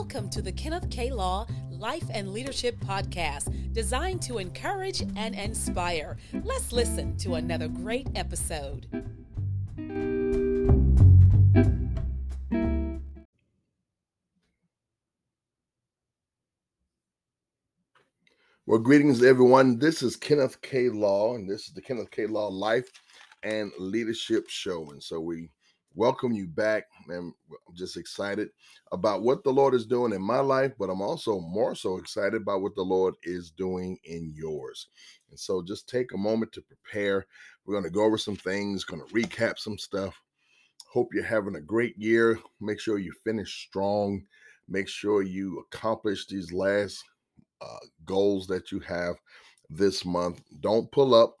Welcome to the Kenneth K. Law Life and Leadership Podcast, designed to encourage and inspire. Let's listen to another great episode. Well, greetings, everyone. This is Kenneth K. Law, and this is the Kenneth K. Law Life and Leadership Show. And so we welcome you back. And I'm just excited about what the Lord is doing in my life, but I'm also more so excited about what the Lord is doing in yours. And so just take a moment to prepare. We're going to go over some things, going to recap some stuff. Hope you're having a great year. Make sure you finish strong. Make sure you accomplish these last uh, goals that you have this month. Don't pull up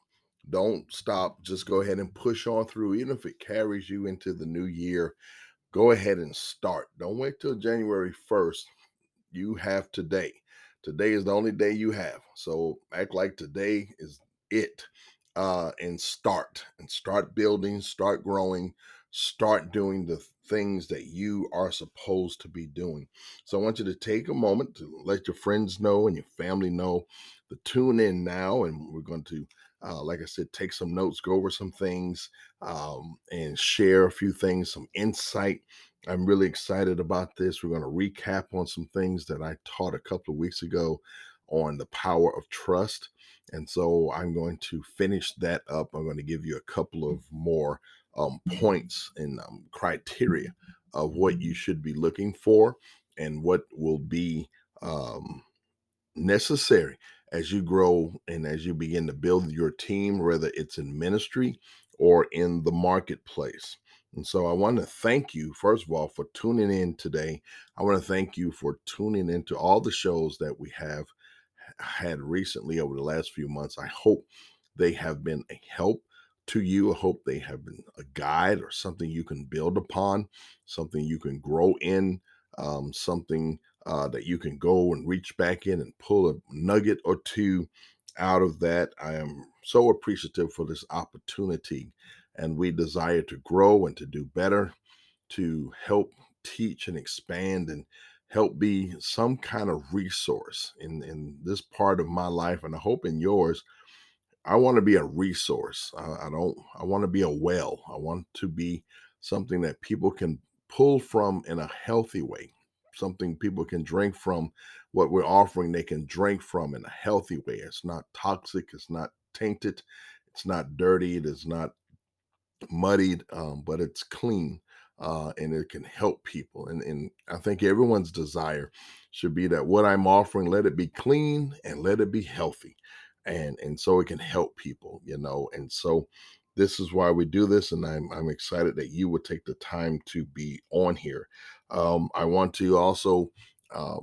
don't stop. Just go ahead and push on through. Even if it carries you into the new year, go ahead and start. Don't wait till January 1st. You have today. Today is the only day you have. So act like today is it uh, and start and start building, start growing, start doing the things that you are supposed to be doing. So I want you to take a moment to let your friends know and your family know to tune in now, and we're going to uh, like I said, take some notes, go over some things, um, and share a few things, some insight. I'm really excited about this. We're going to recap on some things that I taught a couple of weeks ago on the power of trust. And so I'm going to finish that up. I'm going to give you a couple of more um, points and um, criteria of what you should be looking for and what will be um, necessary as you grow and as you begin to build your team, whether it's in ministry or in the marketplace. And so I want to thank you, first of all, for tuning in today. I want to thank you for tuning into all the shows that we have had recently over the last few months. I hope they have been a help to you. I hope they have been a guide or something you can build upon, something you can grow in, um, something uh, that you can go and reach back in and pull a nugget or two out of that. I am so appreciative for this opportunity, and we desire to grow and to do better, to help teach and expand and help be some kind of resource in, in this part of my life, and I hope in yours. I want to be a resource. I, I don't, I want to be a well. I want to be something that people can pull from in a healthy way something people can drink from what we're offering they can drink from in a healthy way. It's not toxic it's not tainted it's not dirty it is not muddied um, but it's clean uh, and it can help people and, and i think everyone's desire should be that what i'm offering let it be clean and let it be healthy and and so it can help people you know and so this is why we do this and i'm, I'm excited that you would take the time to be on here um, I want to also uh,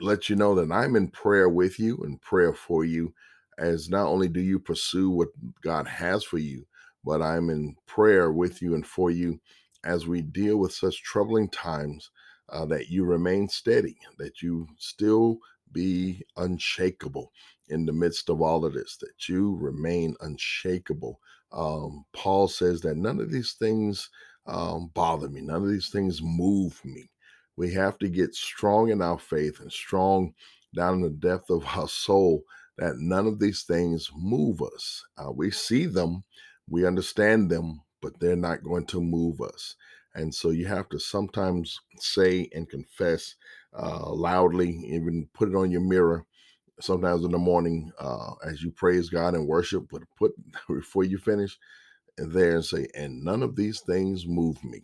let you know that I'm in prayer with you and prayer for you, as not only do you pursue what God has for you, but I'm in prayer with you and for you as we deal with such troubling times uh, that you remain steady, that you still be unshakable in the midst of all of this, that you remain unshakable. Um, Paul says that none of these things um, bother me. None of these things move me. We have to get strong in our faith and strong down in the depth of our soul that none of these things move us. Uh, we see them, we understand them, but they're not going to move us. And so you have to sometimes say and confess uh, loudly, even put it on your mirror. Sometimes in the morning, uh, as you praise God and worship, but put before you finish, there and say, and none of these things move me.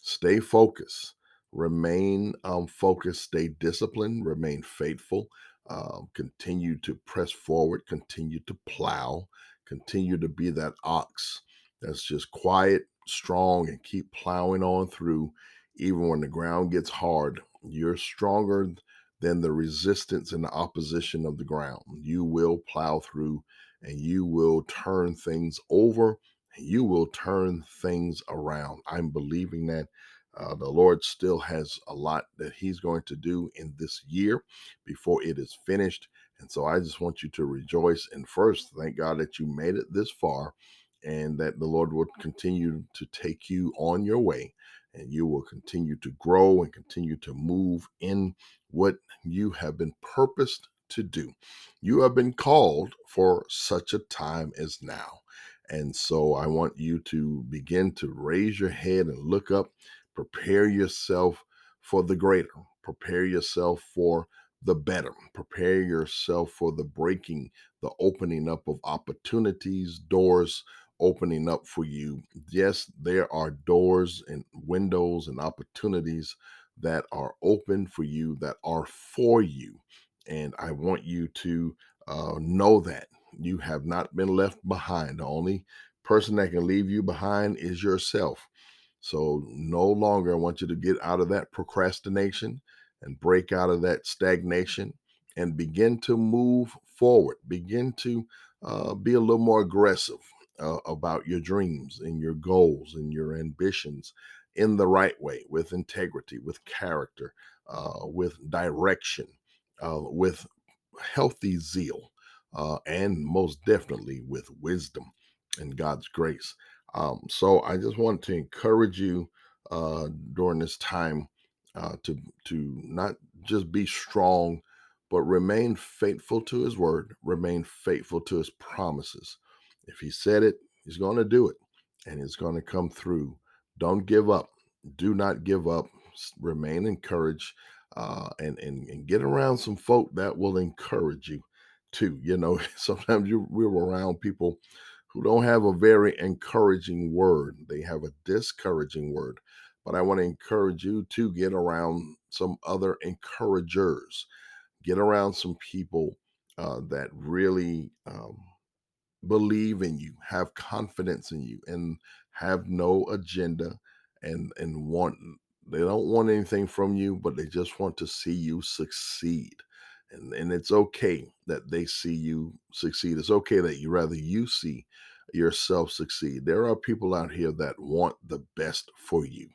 Stay focused, remain um, focused, stay disciplined, remain faithful, um, continue to press forward, continue to plow, continue to be that ox that's just quiet, strong, and keep plowing on through, even when the ground gets hard. You're stronger than the resistance and the opposition of the ground. You will plow through and you will turn things over you will turn things around. I'm believing that uh, the Lord still has a lot that He's going to do in this year before it is finished. And so I just want you to rejoice and first thank God that you made it this far and that the Lord will continue to take you on your way and you will continue to grow and continue to move in what you have been purposed to do. You have been called for such a time as now. And so I want you to begin to raise your head and look up, prepare yourself for the greater, prepare yourself for the better, prepare yourself for the breaking, the opening up of opportunities, doors opening up for you. Yes, there are doors and windows and opportunities that are open for you, that are for you. And I want you to uh, know that you have not been left behind. The only person that can leave you behind is yourself. So no longer I want you to get out of that procrastination and break out of that stagnation and begin to move forward. Begin to uh, be a little more aggressive uh, about your dreams and your goals and your ambitions in the right way, with integrity, with character, uh, with direction, uh, with healthy zeal, uh, and most definitely with wisdom and God's grace. Um, so I just want to encourage you uh, during this time uh, to to not just be strong, but remain faithful to His word, remain faithful to His promises. If He said it, He's going to do it, and it's going to come through. Don't give up. Do not give up. Remain encouraged, uh, and and and get around some folk that will encourage you too. You know, sometimes you we're around people who don't have a very encouraging word. They have a discouraging word. But I want to encourage you to get around some other encouragers. Get around some people uh, that really um, believe in you, have confidence in you, and have no agenda and and want they don't want anything from you, but they just want to see you succeed and, and it's okay that they see you succeed. It's okay that you rather you see yourself succeed. There are people out here that want the best for you.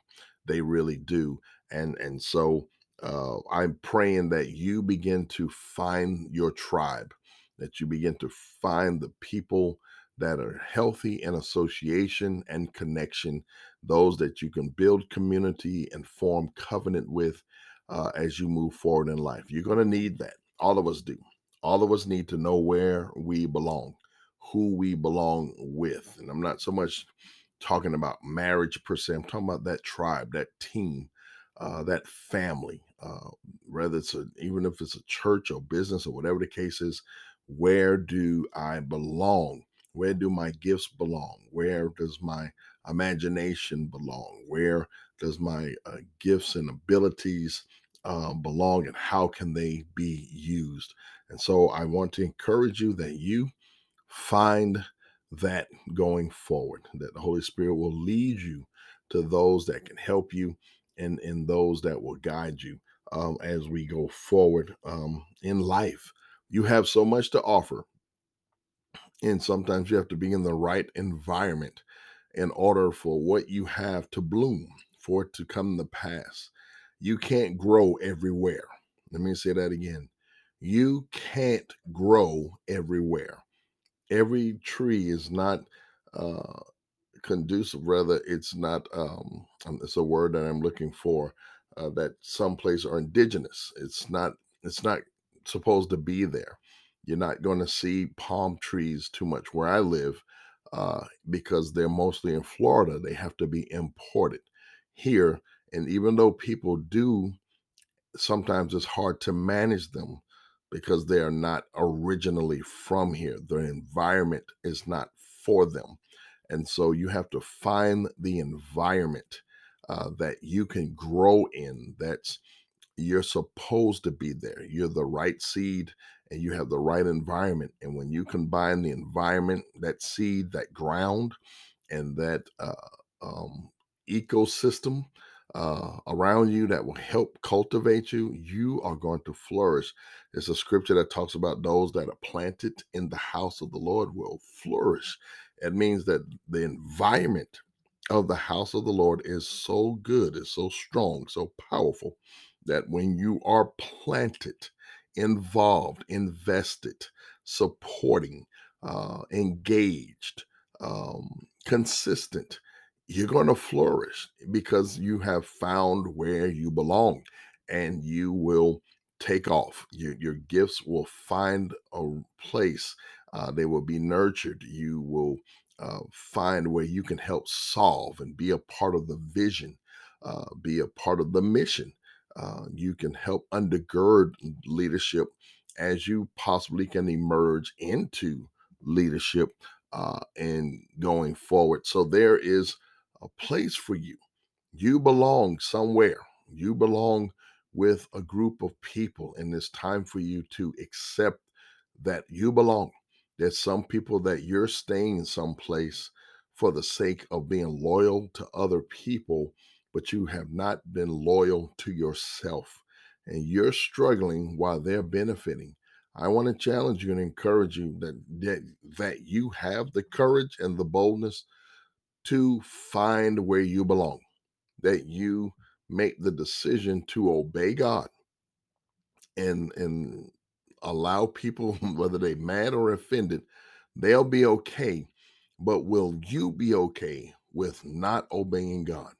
They really do. And and so uh, I'm praying that you begin to find your tribe, that you begin to find the people that are healthy in association and connection, those that you can build community and form covenant with uh, as you move forward in life. You're going to need that. All of us do. All of us need to know where we belong, who we belong with. And I'm not so much talking about marriage per se, I'm talking about that tribe, that team, uh, that family. Uh, whether it's a, even if it's a church or business or whatever the case is, where do I belong? Where do my gifts belong? Where does my imagination belong? Where does my uh, gifts and abilities um, belong and how can they be used. And so I want to encourage you that you find that going forward, that the Holy Spirit will lead you to those that can help you and, and those that will guide you um, as we go forward um, in life. You have so much to offer. And sometimes you have to be in the right environment in order for what you have to bloom, for it to come to pass you can't grow everywhere. Let me say that again. You can't grow everywhere. Every tree is not uh, conducive. Rather, it's not. Um, um, it's a word that I'm looking for. Uh, that some places are indigenous. It's not. It's not supposed to be there. You're not going to see palm trees too much where I live uh, because they're mostly in Florida. They have to be imported. Here, and even though people do, sometimes it's hard to manage them because they are not originally from here. The environment is not for them. And so you have to find the environment uh, that you can grow in that's you're supposed to be there. You're the right seed and you have the right environment. And when you combine the environment, that seed, that ground, and that uh, um, ecosystem, uh, around you that will help cultivate you, you are going to flourish. It's a scripture that talks about those that are planted in the house of the Lord will flourish. It means that the environment of the house of the Lord is so good, is so strong, so powerful that when you are planted, involved, invested, supporting, uh, engaged, um, consistent, you're going to flourish because you have found where you belong and you will take off. Your, your gifts will find a place, uh, they will be nurtured. You will uh, find where you can help solve and be a part of the vision, uh, be a part of the mission. Uh, you can help undergird leadership as you possibly can emerge into leadership uh, and going forward. So there is a place for you. You belong somewhere. You belong with a group of people, and it's time for you to accept that you belong. There's some people that you're staying someplace for the sake of being loyal to other people, but you have not been loyal to yourself. And you're struggling while they're benefiting. I want to challenge you and encourage you that, that that you have the courage and the boldness to find where you belong. That you make the decision to obey God and and allow people whether they mad or offended, they'll be okay. But will you be okay with not obeying God?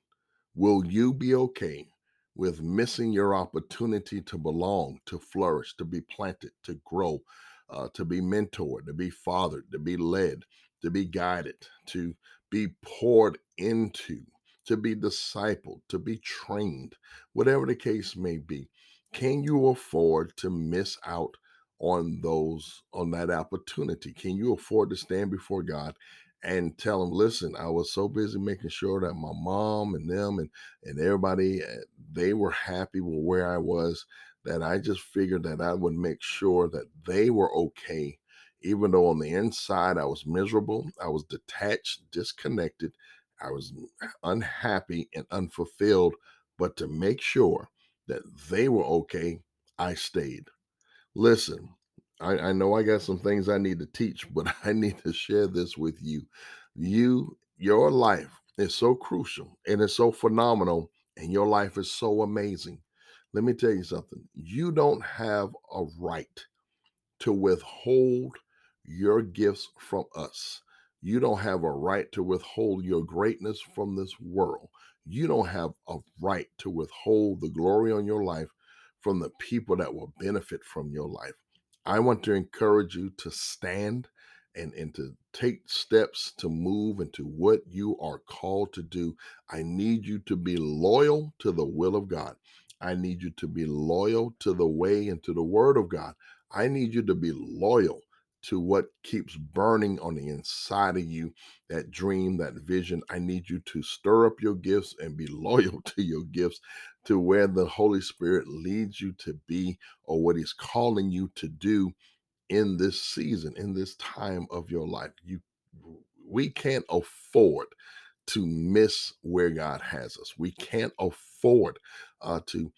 Will you be okay with missing your opportunity to belong, to flourish, to be planted, to grow, uh, to be mentored, to be fathered, to be led, to be guided, to be poured into, to be discipled, to be trained, whatever the case may be. Can you afford to miss out on those on that opportunity? Can you afford to stand before God and tell him, listen, I was so busy making sure that my mom and them and and everybody eh, they were happy with where I was that I just figured that I would make sure that they were okay even though on the inside I was miserable, I was detached, disconnected, I was unhappy and unfulfilled, but to make sure that they were okay, I stayed. Listen, I, I know I got some things I need to teach, but I need to share this with you. You, your life is so crucial and it's so phenomenal, and your life is so amazing. Let me tell you something. You don't have a right to withhold your gifts from us. You don't have a right to withhold your greatness from this world. You don't have a right to withhold the glory on your life from the people that will benefit from your life. I want to encourage you to stand and, and to take steps to move into what you are called to do. I need you to be loyal to the will of God. I need you to be loyal to the way and to the word of God. I need you to be loyal to what keeps burning on the inside of you that dream, that vision. I need you to stir up your gifts and be loyal to your gifts to where the Holy Spirit leads you to be or what He's calling you to do in this season, in this time of your life. You we can't afford to miss where God has us. We can't afford uh, to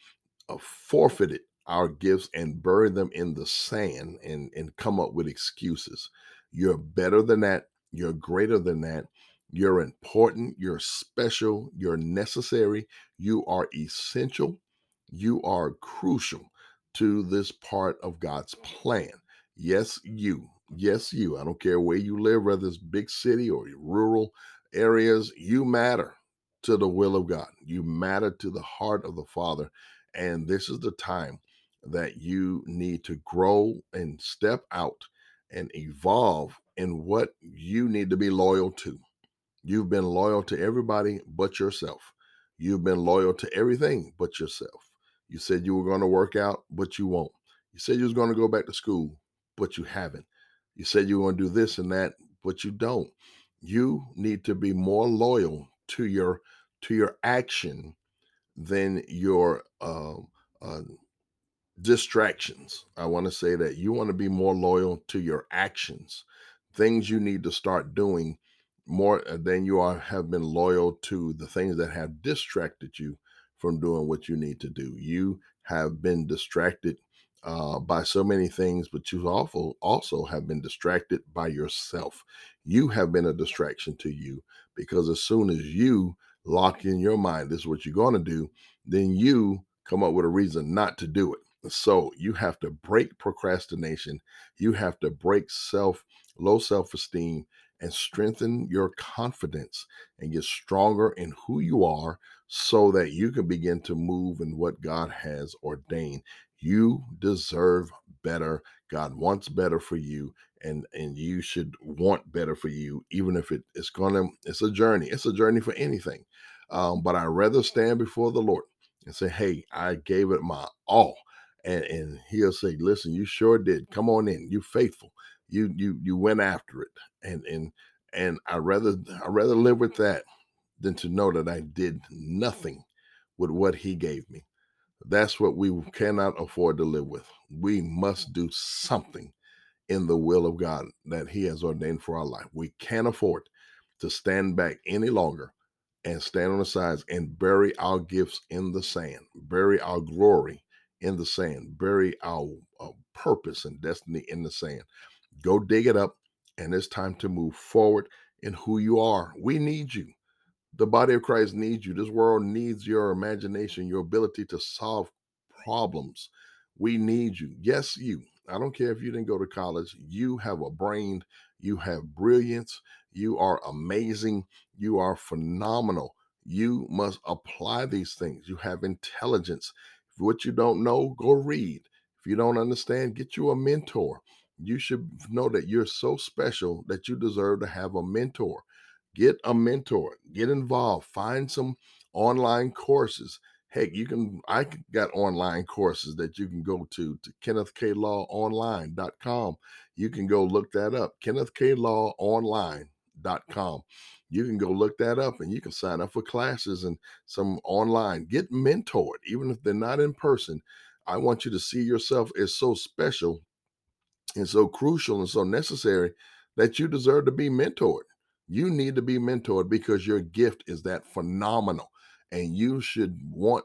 uh, forfeit it our gifts and bury them in the sand and, and come up with excuses. You're better than that. You're greater than that. You're important. You're special. You're necessary. You are essential. You are crucial to this part of God's plan. Yes, you. Yes, you. I don't care where you live, whether it's big city or rural areas, you matter to the will of God. You matter to the heart of the Father. And this is the time that you need to grow and step out and evolve in what you need to be loyal to. You've been loyal to everybody but yourself. You've been loyal to everything but yourself. You said you were going to work out, but you won't. You said you was going to go back to school, but you haven't. You said you were going to do this and that, but you don't. You need to be more loyal to your to your action than your uh, uh, distractions. I want to say that you want to be more loyal to your actions, things you need to start doing more uh, than you are have been loyal to the things that have distracted you from doing what you need to do. You have been distracted uh, by so many things, but you also also have been distracted by yourself. You have been a distraction to you because as soon as you lock in your mind, this is what you're going to do, then you come up with a reason not to do it. So you have to break procrastination. You have to break self, low self esteem, and strengthen your confidence and get stronger in who you are so that you can begin to move in what God has ordained. You deserve better. God wants better for you and and you should want better for you even if it, it's gonna it's a journey. It's a journey for anything. Um, but I'd rather stand before the Lord and say, Hey, I gave it my all. And, and he'll say, Listen, you sure did. Come on in. You faithful. You you you went after it. And and and I rather I rather live with that than to know that I did nothing with what he gave me. That's what we cannot afford to live with. We must do something in the will of God that he has ordained for our life. We can't afford to stand back any longer and stand on the sides and bury our gifts in the sand, bury our glory in the sand, bury our, our purpose and destiny in the sand. Go dig it up, and it's time to move forward in who you are. We need you. The body of Christ needs you. This world needs your imagination, your ability to solve problems. We need you. Yes, you. I don't care if you didn't go to college. You have a brain. You have brilliance. You are amazing. You are phenomenal. You must apply these things. You have intelligence. What you don't know, go read. If you don't understand, get you a mentor. You should know that you're so special that you deserve to have a mentor. Get a mentor, get involved, find some online courses. Heck, you can, I got online courses that you can go to, to kennethklawonline.com. You can go look that up, kennethklawonline.com. You can go look that up and you can sign up for classes and some online. Get mentored, even if they're not in person. I want you to see yourself as so special and so crucial and so necessary that you deserve to be mentored. You need to be mentored because your gift is that phenomenal. And you should want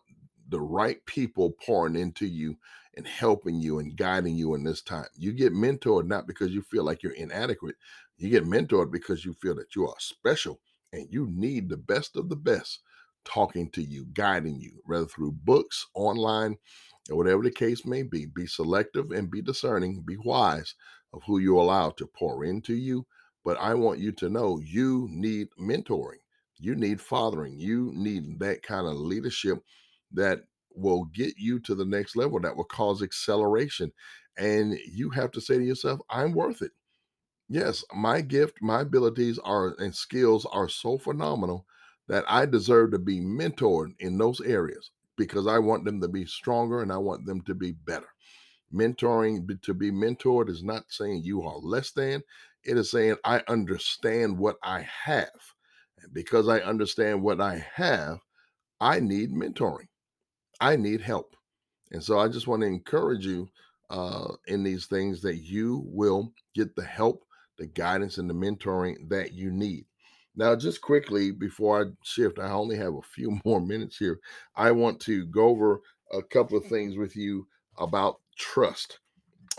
the right people pouring into you and helping you and guiding you in this time. You get mentored not because you feel like you're inadequate. You get mentored because you feel that you are special and you need the best of the best talking to you, guiding you, whether through books, online, or whatever the case may be. Be selective and be discerning, be wise of who you allow to pour into you. But I want you to know you need mentoring, you need fathering, you need that kind of leadership that will get you to the next level, that will cause acceleration. And you have to say to yourself, I'm worth it. Yes, my gift, my abilities are and skills are so phenomenal that I deserve to be mentored in those areas because I want them to be stronger and I want them to be better. Mentoring, to be mentored, is not saying you are less than, it is saying I understand what I have. And because I understand what I have, I need mentoring, I need help. And so I just want to encourage you uh, in these things that you will get the help, the guidance, and the mentoring that you need. Now, just quickly before I shift, I only have a few more minutes here. I want to go over a couple of things with you about trust.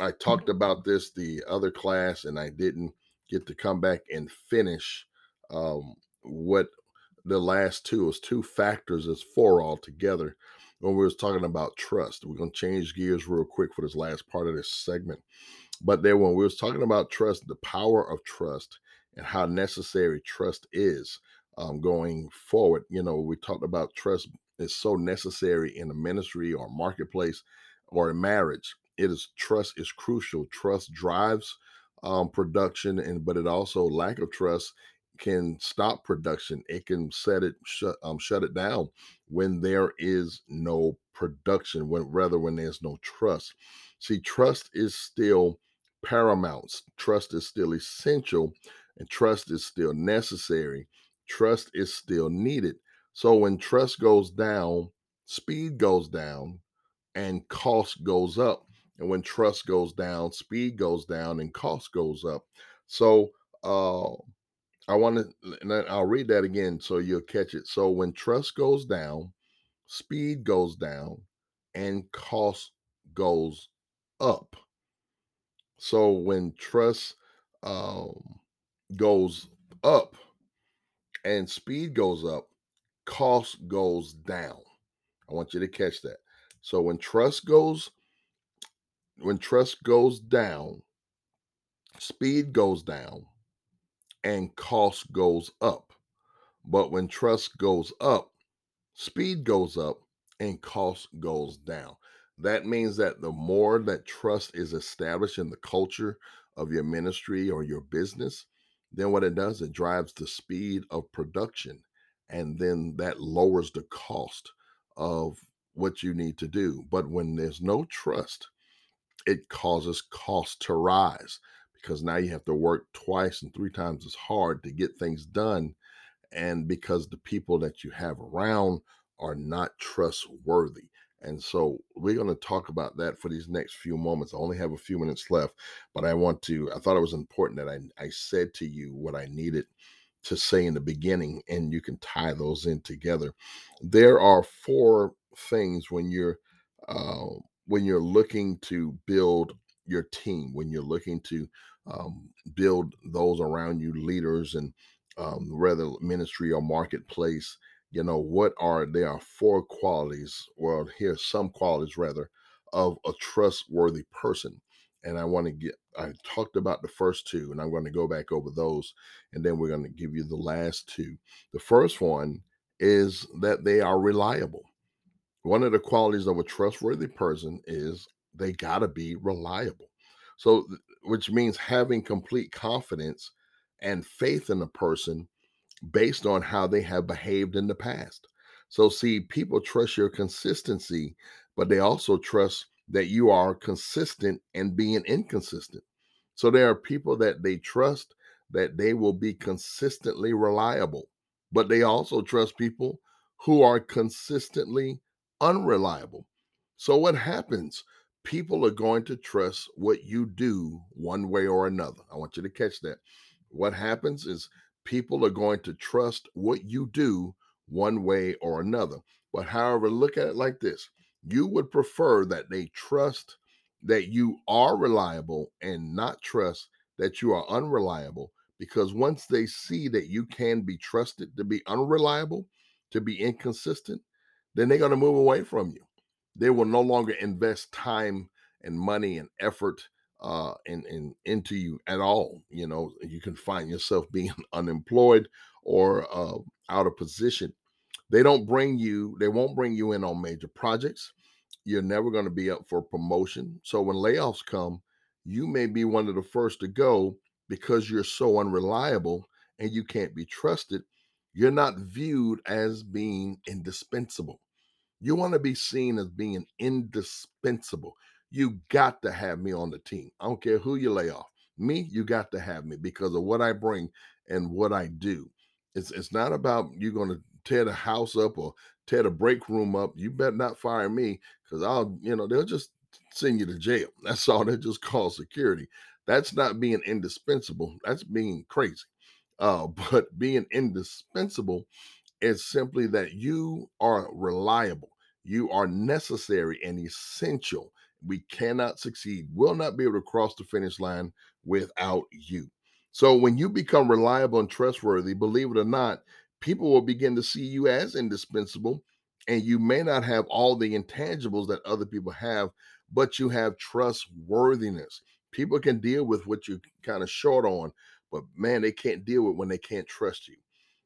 I talked about this the other class, and I didn't get to come back and finish um, what the last two was two factors as four altogether when we was talking about trust. We're gonna change gears real quick for this last part of this segment. But then when we was talking about trust, the power of trust and how necessary trust is um, going forward. You know, we talked about trust is so necessary in a ministry or marketplace or a marriage. It is trust is crucial. Trust drives um, production, and but it also lack of trust can stop production. It can set it shut um, shut it down when there is no production. When rather when there's no trust. See, trust is still paramount. Trust is still essential and trust is still necessary. Trust is still needed. So when trust goes down, speed goes down and cost goes up. And when trust goes down, speed goes down and cost goes up. So uh, I want to, I'll read that again so you'll catch it. So when trust goes down, speed goes down, and cost goes up. So when trust um, goes up and speed goes up, cost goes down. I want you to catch that. So when trust goes when trust goes down, speed goes down, and cost goes up. But when trust goes up, speed goes up and cost goes down. That means that the more that trust is established in the culture of your ministry or your business, then what it does, it drives the speed of production. And then that lowers the cost of what you need to do. But when there's no trust, it causes cost to rise because now you have to work twice and three times as hard to get things done. And because the people that you have around are not trustworthy. And so we're going to talk about that for these next few moments. I only have a few minutes left, but I want to, I thought it was important that I, I said to you what I needed to say in the beginning, and you can tie those in together. There are four things when you're uh, when you're looking to build your team, when you're looking to um, build those around you, leaders and um, whether ministry or marketplace, you know, what are there are four qualities, well, here's some qualities rather, of a trustworthy person. And I want to get, I talked about the first two, and I'm going to go back over those, and then we're going to give you the last two. The first one is that they are reliable. One of the qualities of a trustworthy person is they got to be reliable. So, which means having complete confidence and faith in a person based on how they have behaved in the past. So, see, people trust your consistency, but they also trust that you are consistent and being inconsistent. So, there are people that they trust that they will be consistently reliable, but they also trust people who are consistently unreliable. So, what happens? People are going to trust what you do one way or another. I want you to catch that. What happens is people are going to trust what you do one way or another. But however, look at it like this you would prefer that they trust that you are reliable and not trust that you are unreliable because once they see that you can be trusted to be unreliable, to be inconsistent, then they're going to move away from you. They will no longer invest time and money and effort uh in, in into you at all you know you can find yourself being unemployed or uh, out of position. They don't bring you they won't bring you in on major projects. You're never going to be up for promotion. So when layoffs come you may be one of the first to go because you're so unreliable and you can't be trusted. You're not viewed as being indispensable. You want to be seen as being indispensable you got to have me on the team. I don't care who you lay off. Me, you got to have me because of what I bring and what I do. It's it's not about you going to tear the house up or tear the break room up. You better not fire me because I'll, you know, they'll just send you to jail. That's all. They just call security. That's not being indispensable. That's being crazy. Uh, but being indispensable is simply that you are reliable. You are necessary and essential we cannot succeed, will not be able to cross the finish line without you. So when you become reliable and trustworthy, believe it or not, people will begin to see you as indispensable. And you may not have all the intangibles that other people have, but you have trustworthiness. People can deal with what you're kind of short on, but man, they can't deal with when they can't trust you.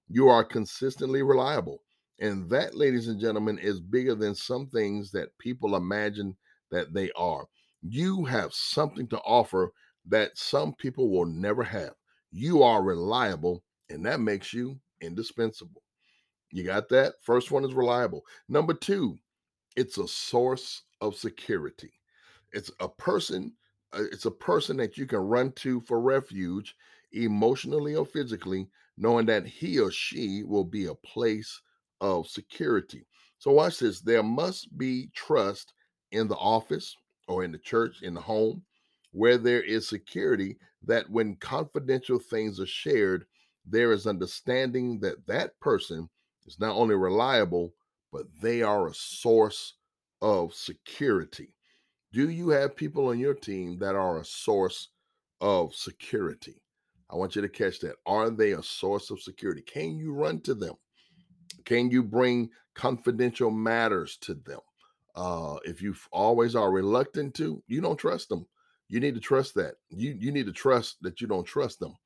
You are consistently reliable. And that, ladies and gentlemen, is bigger than some things that people imagine that they are. You have something to offer that some people will never have. You are reliable, and that makes you indispensable. You got that? First one is reliable. Number two, it's a source of security. It's a person, uh, it's a person that you can run to for refuge emotionally or physically, knowing that he or she will be a place of security. So, watch this. There must be trust in the office or in the church, in the home, where there is security, that when confidential things are shared, there is understanding that that person is not only reliable, but they are a source of security. Do you have people on your team that are a source of security? I want you to catch that. Are they a source of security? Can you run to them? Can you bring confidential matters to them? Uh, if you always are reluctant to, you don't trust them. You need to trust that. You you need to trust that you don't trust them.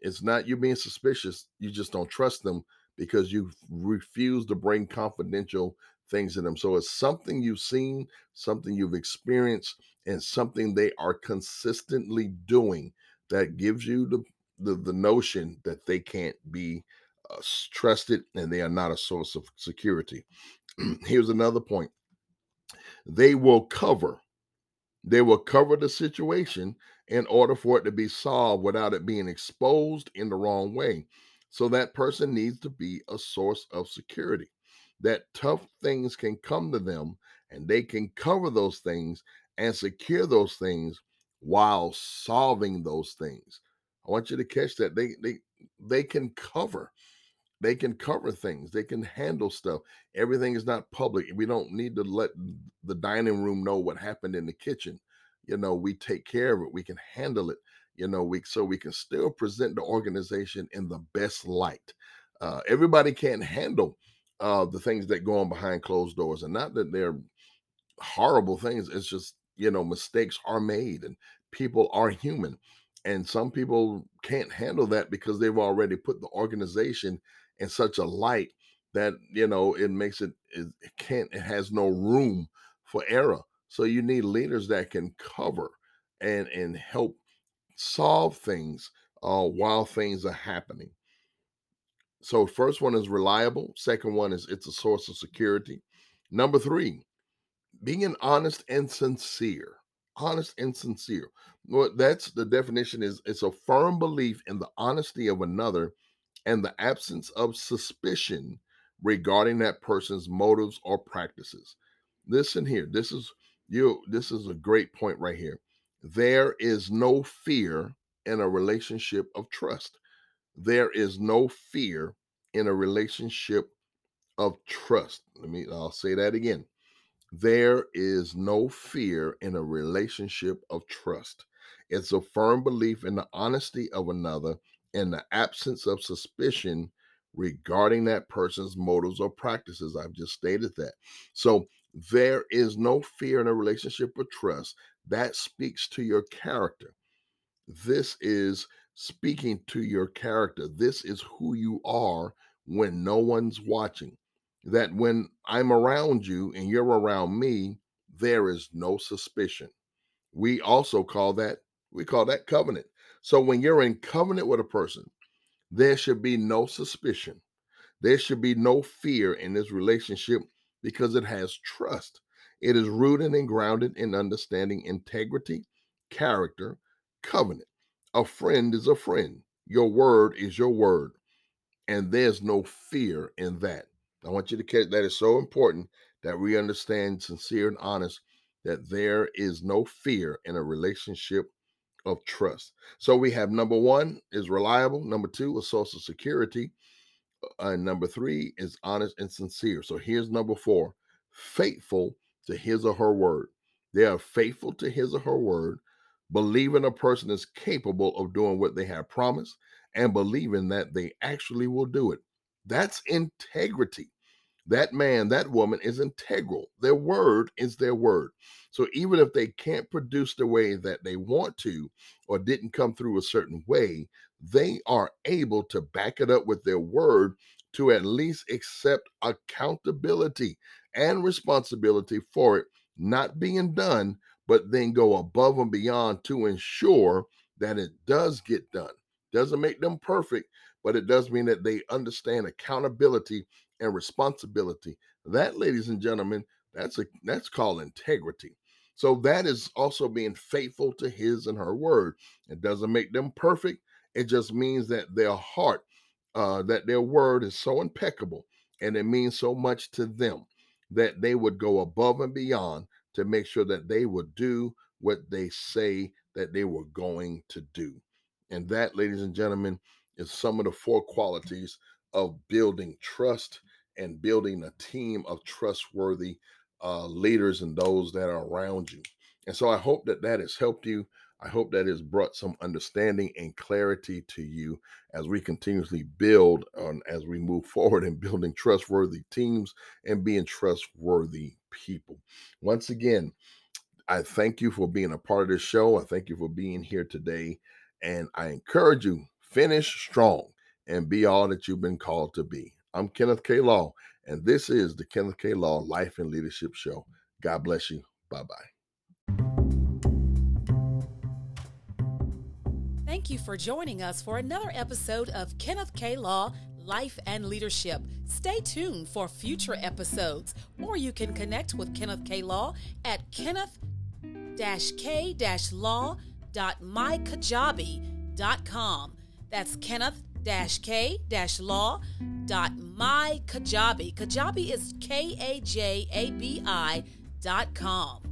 It's not you being suspicious. You just don't trust them because you refuse to bring confidential things to them. So it's something you've seen, something you've experienced, and something they are consistently doing that gives you the the, the notion that they can't be uh, trusted and they are not a source of security. Here's another point. They will cover. They will cover the situation in order for it to be solved without it being exposed in the wrong way. So that person needs to be a source of security. That tough things can come to them and they can cover those things and secure those things while solving those things. I want you to catch that. They they they can cover. They can cover things. They can handle stuff. Everything is not public. We don't need to let the dining room know what happened in the kitchen. You know, we take care of it. We can handle it. You know, we so we can still present the organization in the best light. Uh, everybody can't handle uh, the things that go on behind closed doors, and not that they're horrible things. It's just you know mistakes are made, and people are human and some people can't handle that because they've already put the organization in such a light that you know it makes it it, can't it has no room for error. So you need leaders that can cover and and help solve things uh, while things are happening. So first one is reliable second one is it's a source of security. Number three being honest and sincere honest and sincere. Well, that's the definition is it's a firm belief in the honesty of another and the absence of suspicion regarding that person's motives or practices. Listen here. This is you this is a great point right here. There is no fear in a relationship of trust. There is no fear in a relationship of trust. Let me I'll say that again. There is no fear in a relationship of trust. It's a firm belief in the honesty of another and the absence of suspicion regarding that person's motives or practices. I've just stated that. So there is no fear in a relationship of trust. That speaks to your character. This is speaking to your character. This is who you are when no one's watching that when I'm around you and you're around me, there is no suspicion. We also call that we call that covenant. So when you're in covenant with a person, there should be no suspicion. There should be no fear in this relationship because it has trust. It is rooted and grounded in understanding integrity, character, covenant. A friend is a friend. Your word is your word. And there's no fear in that. I want you to catch that is so important that we understand sincere and honest that there is no fear in a relationship of trust. So we have number one is reliable, number two, a source of security, uh, and number three is honest and sincere. So here's number four faithful to his or her word. They are faithful to his or her word, believing a person is capable of doing what they have promised, and believing that they actually will do it. That's integrity that man, that woman is integral. Their word is their word. So even if they can't produce the way that they want to or didn't come through a certain way, they are able to back it up with their word to at least accept accountability and responsibility for it not being done, but then go above and beyond to ensure that it does get done. Doesn't make them perfect, but it does mean that they understand accountability and responsibility. That, ladies and gentlemen, that's a that's called integrity. So that is also being faithful to his and her word. It doesn't make them perfect. It just means that their heart, uh, that their word is so impeccable and it means so much to them that they would go above and beyond to make sure that they would do what they say that they were going to do. And that, ladies and gentlemen, is some of the four qualities of building trust and building a team of trustworthy uh, leaders and those that are around you. And so I hope that that has helped you. I hope that has brought some understanding and clarity to you as we continuously build on as we move forward in building trustworthy teams and being trustworthy people. Once again, I thank you for being a part of this show. I thank you for being here today. And I encourage you finish strong, and be all that you've been called to be. I'm Kenneth K. Law, and this is the Kenneth K. Law Life and Leadership Show. God bless you. Bye bye. Thank you for joining us for another episode of Kenneth K. Law Life and Leadership. Stay tuned for future episodes, or you can connect with Kenneth K. Law at kenneth k law.mykajabi.com. That's Kenneth k dash law dot law.mykajabi. Kajabi is K A J A B I dot com.